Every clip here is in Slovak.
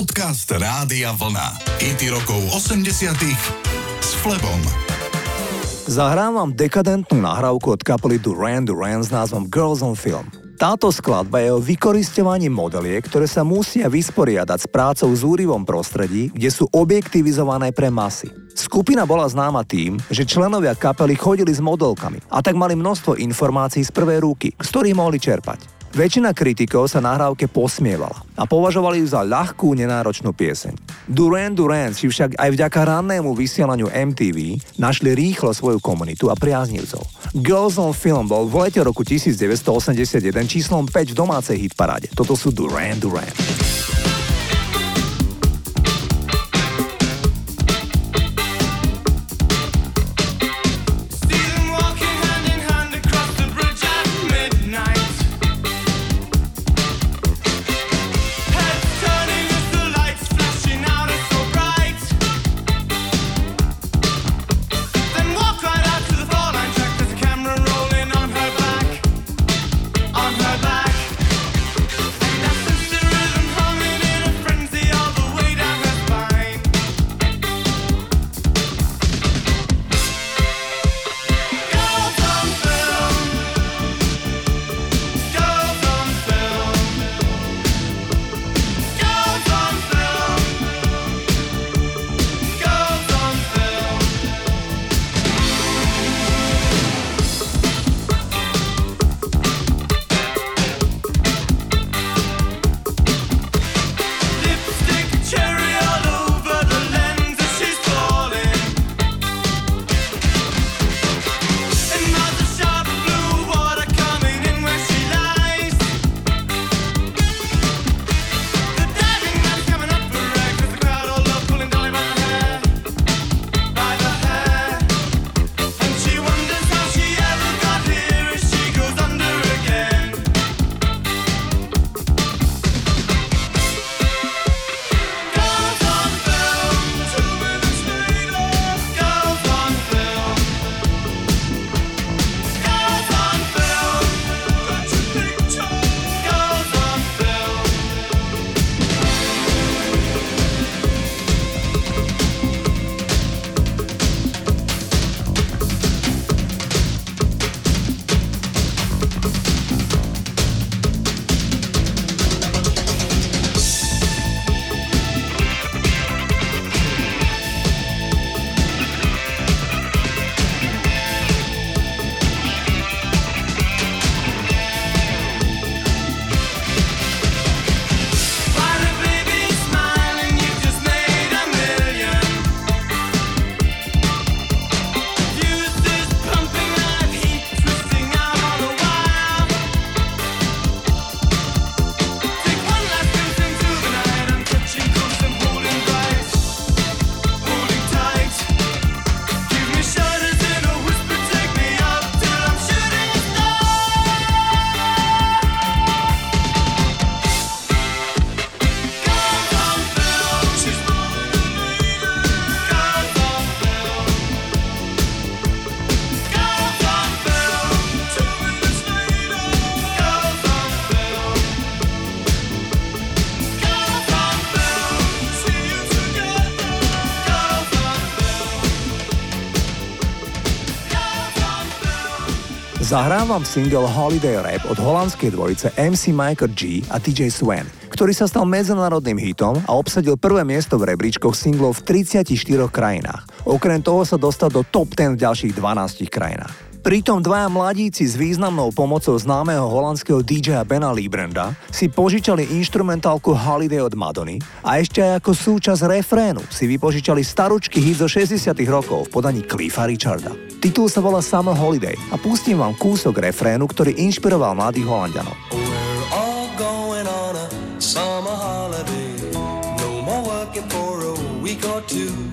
Podcast Rádia Vlna. IT rokov 80 s Flebom. Zahrám vám dekadentnú nahrávku od kapely Duran Duran s názvom Girls on Film. Táto skladba je o vykoristovaní modeliek, ktoré sa musia vysporiadať s prácou v zúrivom prostredí, kde sú objektivizované pre masy. Skupina bola známa tým, že členovia kapely chodili s modelkami a tak mali množstvo informácií z prvej ruky, z ktorých mohli čerpať. Väčšina kritikov sa nahrávke posmievala a považovali ju za ľahkú, nenáročnú pieseň. Duran Duran si však aj vďaka rannému vysielaniu MTV našli rýchlo svoju komunitu a priaznivcov. Girls on Film bol v lete roku 1981 číslom 5 v domácej hitparáde. Toto sú Duran Duran. Zahrám vám single Holiday Rap od holandskej dvojice MC Michael G a TJ Swan, ktorý sa stal medzinárodným hitom a obsadil prvé miesto v rebríčkoch singlov v 34 krajinách. Okrem toho sa dostal do top 10 v ďalších 12 krajinách. Pritom dvaja mladíci s významnou pomocou známeho holandského DJ-a Bena Liebranda si požičali instrumentálku Holiday od Madony a ešte aj ako súčasť refrénu si vypožičali staručky hit zo 60 rokov v podaní Cliffa Richarda. Titul sa volá Summer Holiday a pustím vám kúsok refrénu, ktorý inšpiroval mladých Holandianov.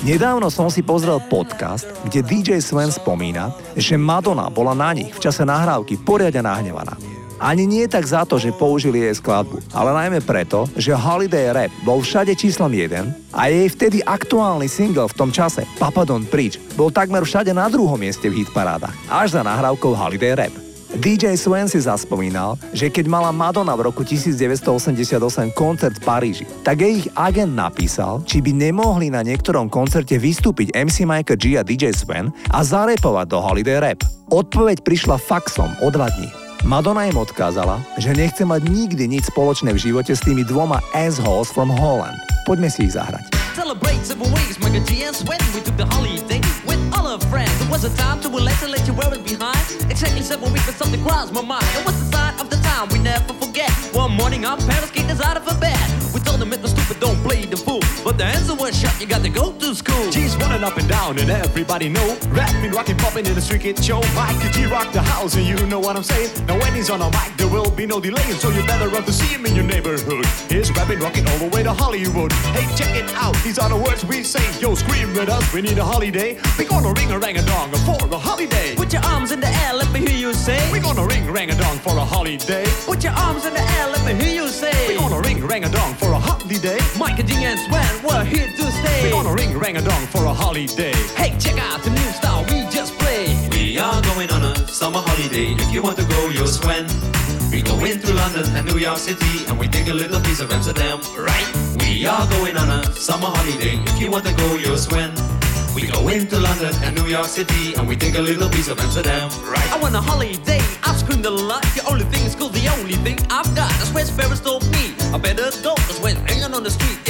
Nedávno som si pozrel podcast, kde DJ Sven spomína, že Madonna bola na nich v čase nahrávky poriadne nahnevaná. Ani nie tak za to, že použili jej skladbu, ale najmä preto, že Holiday Rap bol všade číslom 1 a jej vtedy aktuálny single v tom čase, Papa Don't Preach, bol takmer všade na druhom mieste v hitparádach, až za nahrávkou Holiday Rap. DJ Swen si zaspomínal, že keď mala Madonna v roku 1988 koncert v Paríži, tak jej ich agent napísal, či by nemohli na niektorom koncerte vystúpiť MC Michael G a DJ Swen a zarepovať do Holiday Rap. Odpoveď prišla faxom o dva dní. Madonna im odkázala, že nechce mať nikdy nič spoločné v živote s tými dvoma assholes from Holland. Poďme si ich zahrať. Celebrate seven weeks, make a GS when we took the holiday our friends. It was a time to relax and let you wear it behind. Exactly seven weeks, but something crossed my mind. It was the sign of the time we never forget. One morning, our parents kicked us out of a bed. We told them it was stupid, don't play the fool. But the hands are was shut, you got to go to school. G's running up and down, and everybody know. Rapping, rocking, popping in the street kid show. Mike could G rock the house, and you know what I'm saying. Now when he's on a mic, there will be no delay, so you better run to see him in your neighborhood. He's rapping, rocking all the way to Hollywood. Hey, check it out, these are the words we say. Yo, scream with us, we need a holiday. We gonna ring a rang a dong for a holiday. Put your arms in the air, let me hear you say. We gonna ring rang a dong for a holiday. Put your arms in the air, let me hear you say. We gonna ring rang a dong for a holiday. Mike and G and Sven, we're here to stay. We're gonna ring rang a dong for a holiday. Hey, check out the new style we just played. We are going on a summer holiday. If you want to go, you'll Sven. We go into London and New York City and we take a little piece of Amsterdam, right? We are going on a summer holiday. If you want to go, you'll Sven. We go into London and New York City and we take a little piece of Amsterdam, right? I want a holiday, I've screamed a lot. The only thing is cool, the only thing I've got. That's where Ferris told me. I better go, cause when hanging on the street, in the street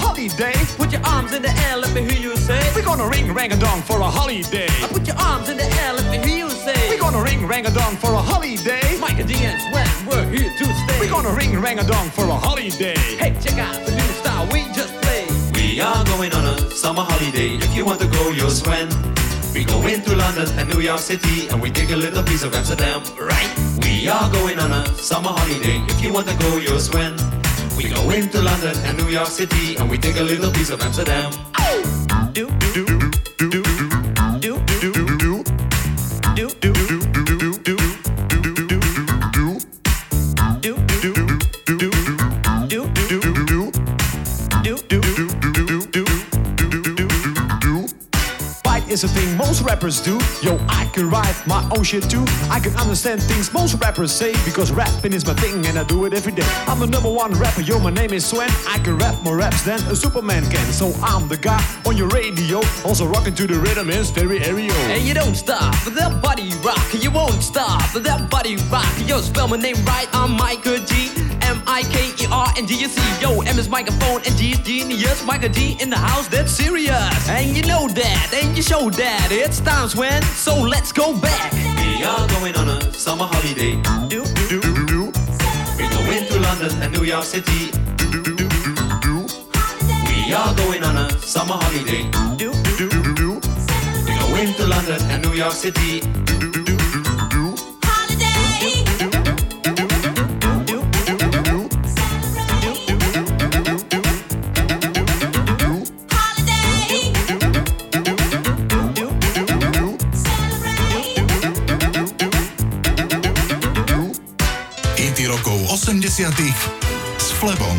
Holiday. Put your arms in the air, let me hear you say. We're gonna ring rang a dong for a holiday. I put your arms in the air, let me hear you say. We're gonna ring rang a dong for a holiday. Mike and G and Swen, we're here to stay. We're gonna ring rang a dong for a holiday. Hey, check out the new style we just played. We are going on a summer holiday. If you want to go, you'll Sven. We go into London and New York City and we take a little piece of Amsterdam, right? We are going on a summer holiday. If you want to go, you'll Sven. We go into London and New York City and we take a little piece of Amsterdam. Do, do, do, do, do, do, do, do, Fight is a thing most rappers do. Yo, Write my own shit too. I can understand things most rappers say because rapping is my thing and I do it every day. I'm the number one rapper, yo, my name is Swen. I can rap more raps than a Superman can. So I'm the guy on your radio, also rocking to the rhythm in stereo. And you don't stop that body rock. You won't stop that body rock. Yo, spell my name right. I'm Michael G. M I K E R N G U C. Yo, M is microphone and G is genius. Michael G in the house, that's serious. And you know that, and you show that. It's times when, so let's go back. We are going on a summer holiday. Do, do, do. We go into London and New York City. We are going on a summer holiday. Do, do, do. We go into London and New York City. Hity 80 s Flebom.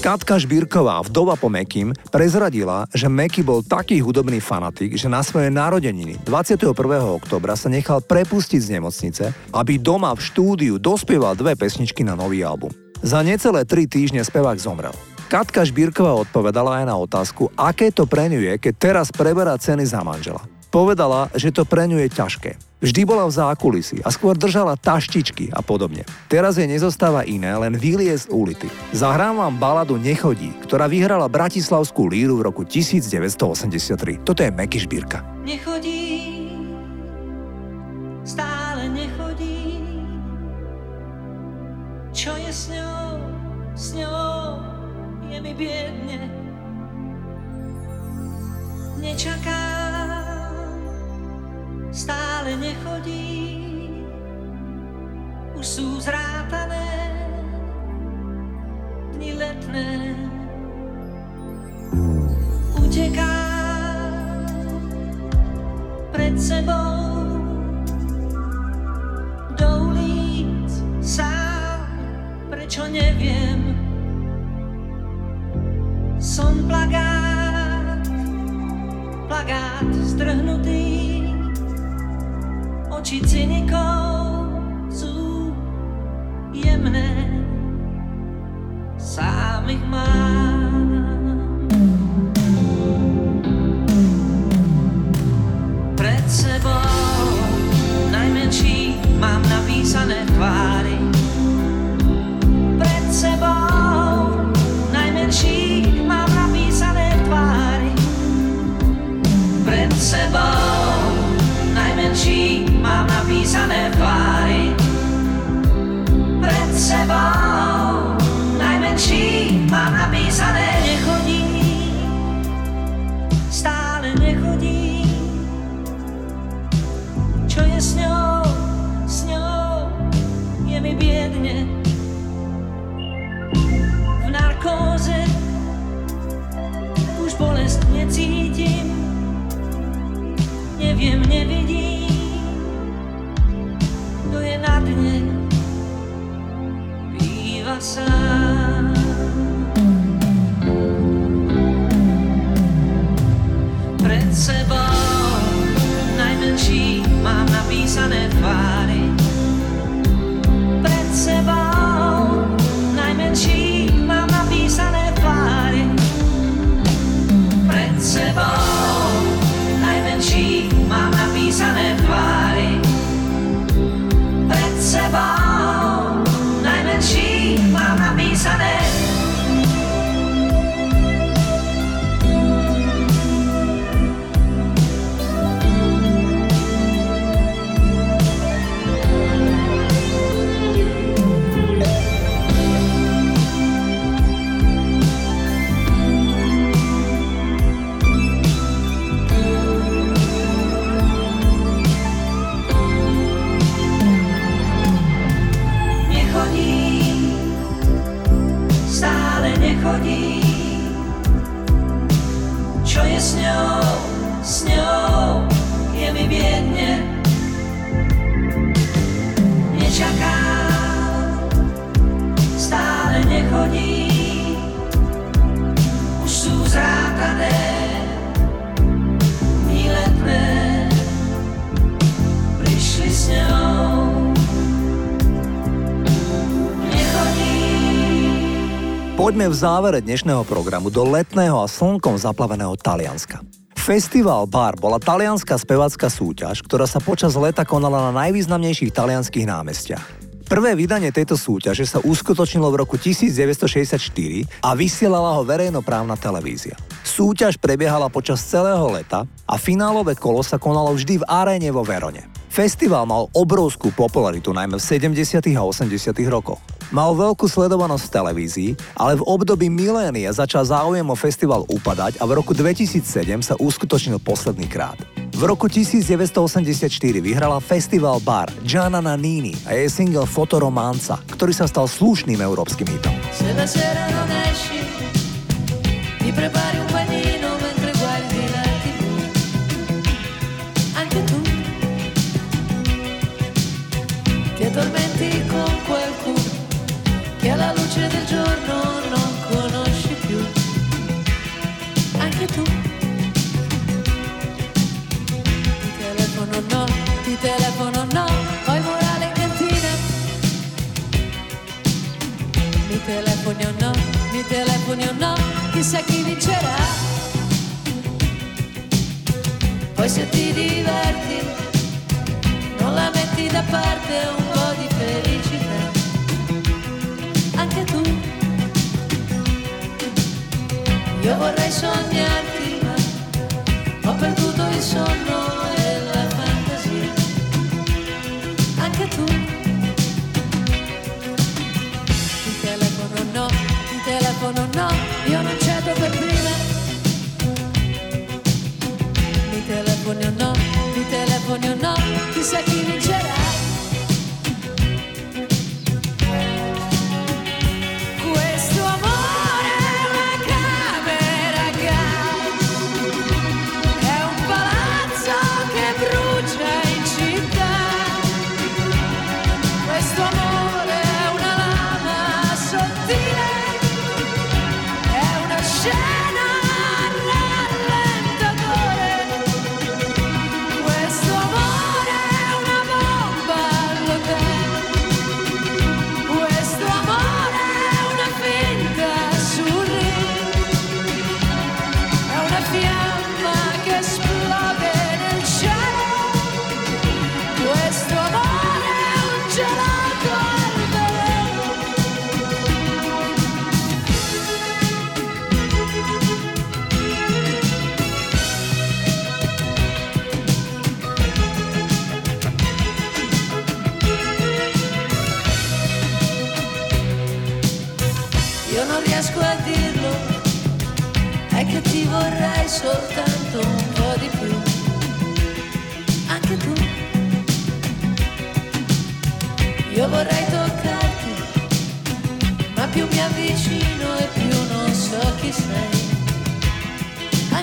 Katka Žbírková, vdova po Mekim, prezradila, že Meky bol taký hudobný fanatik, že na svoje narodeniny 21. oktobra sa nechal prepustiť z nemocnice, aby doma v štúdiu dospieval dve pesničky na nový album. Za necelé tri týždne spevák zomrel. Katka Žbírková odpovedala aj na otázku, aké to pre ňu je, keď teraz preberá ceny za manžela. Povedala, že to pre ňu je ťažké. Vždy bola v zákulisi a skôr držala taštičky a podobne. Teraz jej nezostáva iné, len vylie z ulity. Zahrám vám baladu Nechodí, ktorá vyhrala Bratislavskú líru v roku 1983. Toto je Meky Šbírka. Nechodí, stále nechodí. Čo je s ňou, s ňou, je mi biedne. Nečaká, stále nechodí. Už sú zrátané dni letné. Uteká pred sebou Poďme v závere dnešného programu do letného a slnkom zaplaveného Talianska. Festival Bar bola talianská spevácka súťaž, ktorá sa počas leta konala na najvýznamnejších talianských námestiach. Prvé vydanie tejto súťaže sa uskutočnilo v roku 1964 a vysielala ho verejnoprávna televízia. Súťaž prebiehala počas celého leta a finálové kolo sa konalo vždy v aréne vo Verone. Festival mal obrovskú popularitu najmä v 70. a 80. rokoch. Mal veľkú sledovanosť v televízii, ale v období milénia začal záujem o festival upadať a v roku 2007 sa uskutočnil posledný krát. V roku 1984 vyhrala festival bar Gianna Nannini a jej single Fotoromanza, ktorý sa stal slušným európskym hitom. Se la sera non capture the joy. vorrei sognarti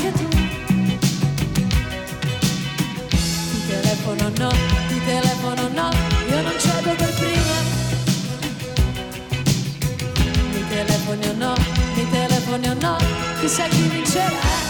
anche tu. Ti telefono no, ti telefono no, io non cedo per prima. Mi telefono no, mi telefono no, chissà chi vincerà.